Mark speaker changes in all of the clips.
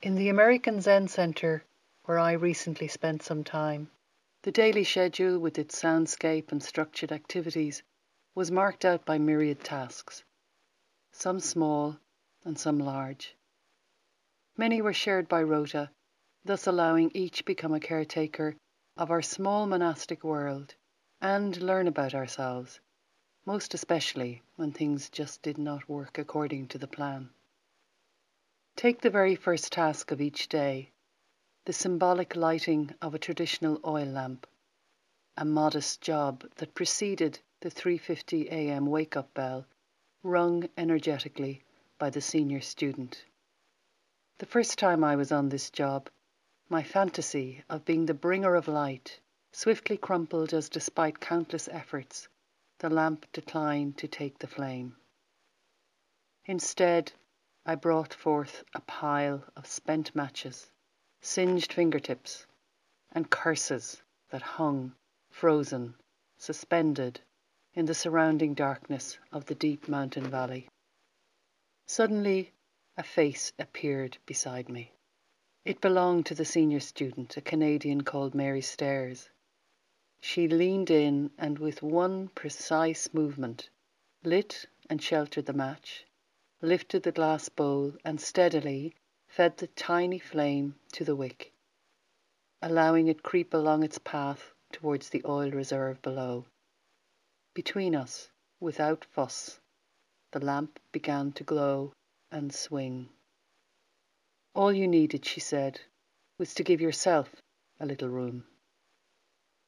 Speaker 1: In the American Zen Center, where I recently spent some time, the daily schedule with its soundscape and structured activities was marked out by myriad tasks, some small and some large. Many were shared by Rota, thus allowing each become a caretaker of our small monastic world and learn about ourselves, most especially when things just did not work according to the plan. Take the very first task of each day the symbolic lighting of a traditional oil lamp, a modest job that preceded the 3:50 a.m. wake-up bell rung energetically by the senior student. The first time I was on this job, my fantasy of being the bringer of light swiftly crumpled as despite countless efforts the lamp declined to take the flame. Instead, I brought forth a pile of spent matches, singed fingertips, and curses that hung, frozen, suspended, in the surrounding darkness of the deep mountain valley. Suddenly, a face appeared beside me. It belonged to the senior student, a Canadian called Mary Stairs. She leaned in and, with one precise movement, lit and sheltered the match, lifted the glass bowl, and steadily fed the tiny flame to the wick, allowing it creep along its path towards the oil reserve below. Between us, without fuss, the lamp began to glow and swing. All you needed, she said, was to give yourself a little room.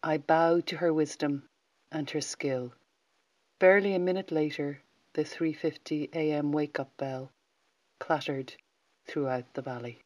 Speaker 1: I bowed to her wisdom and her skill. Barely a minute later the 3:50 a.m. wake-up bell clattered throughout the valley.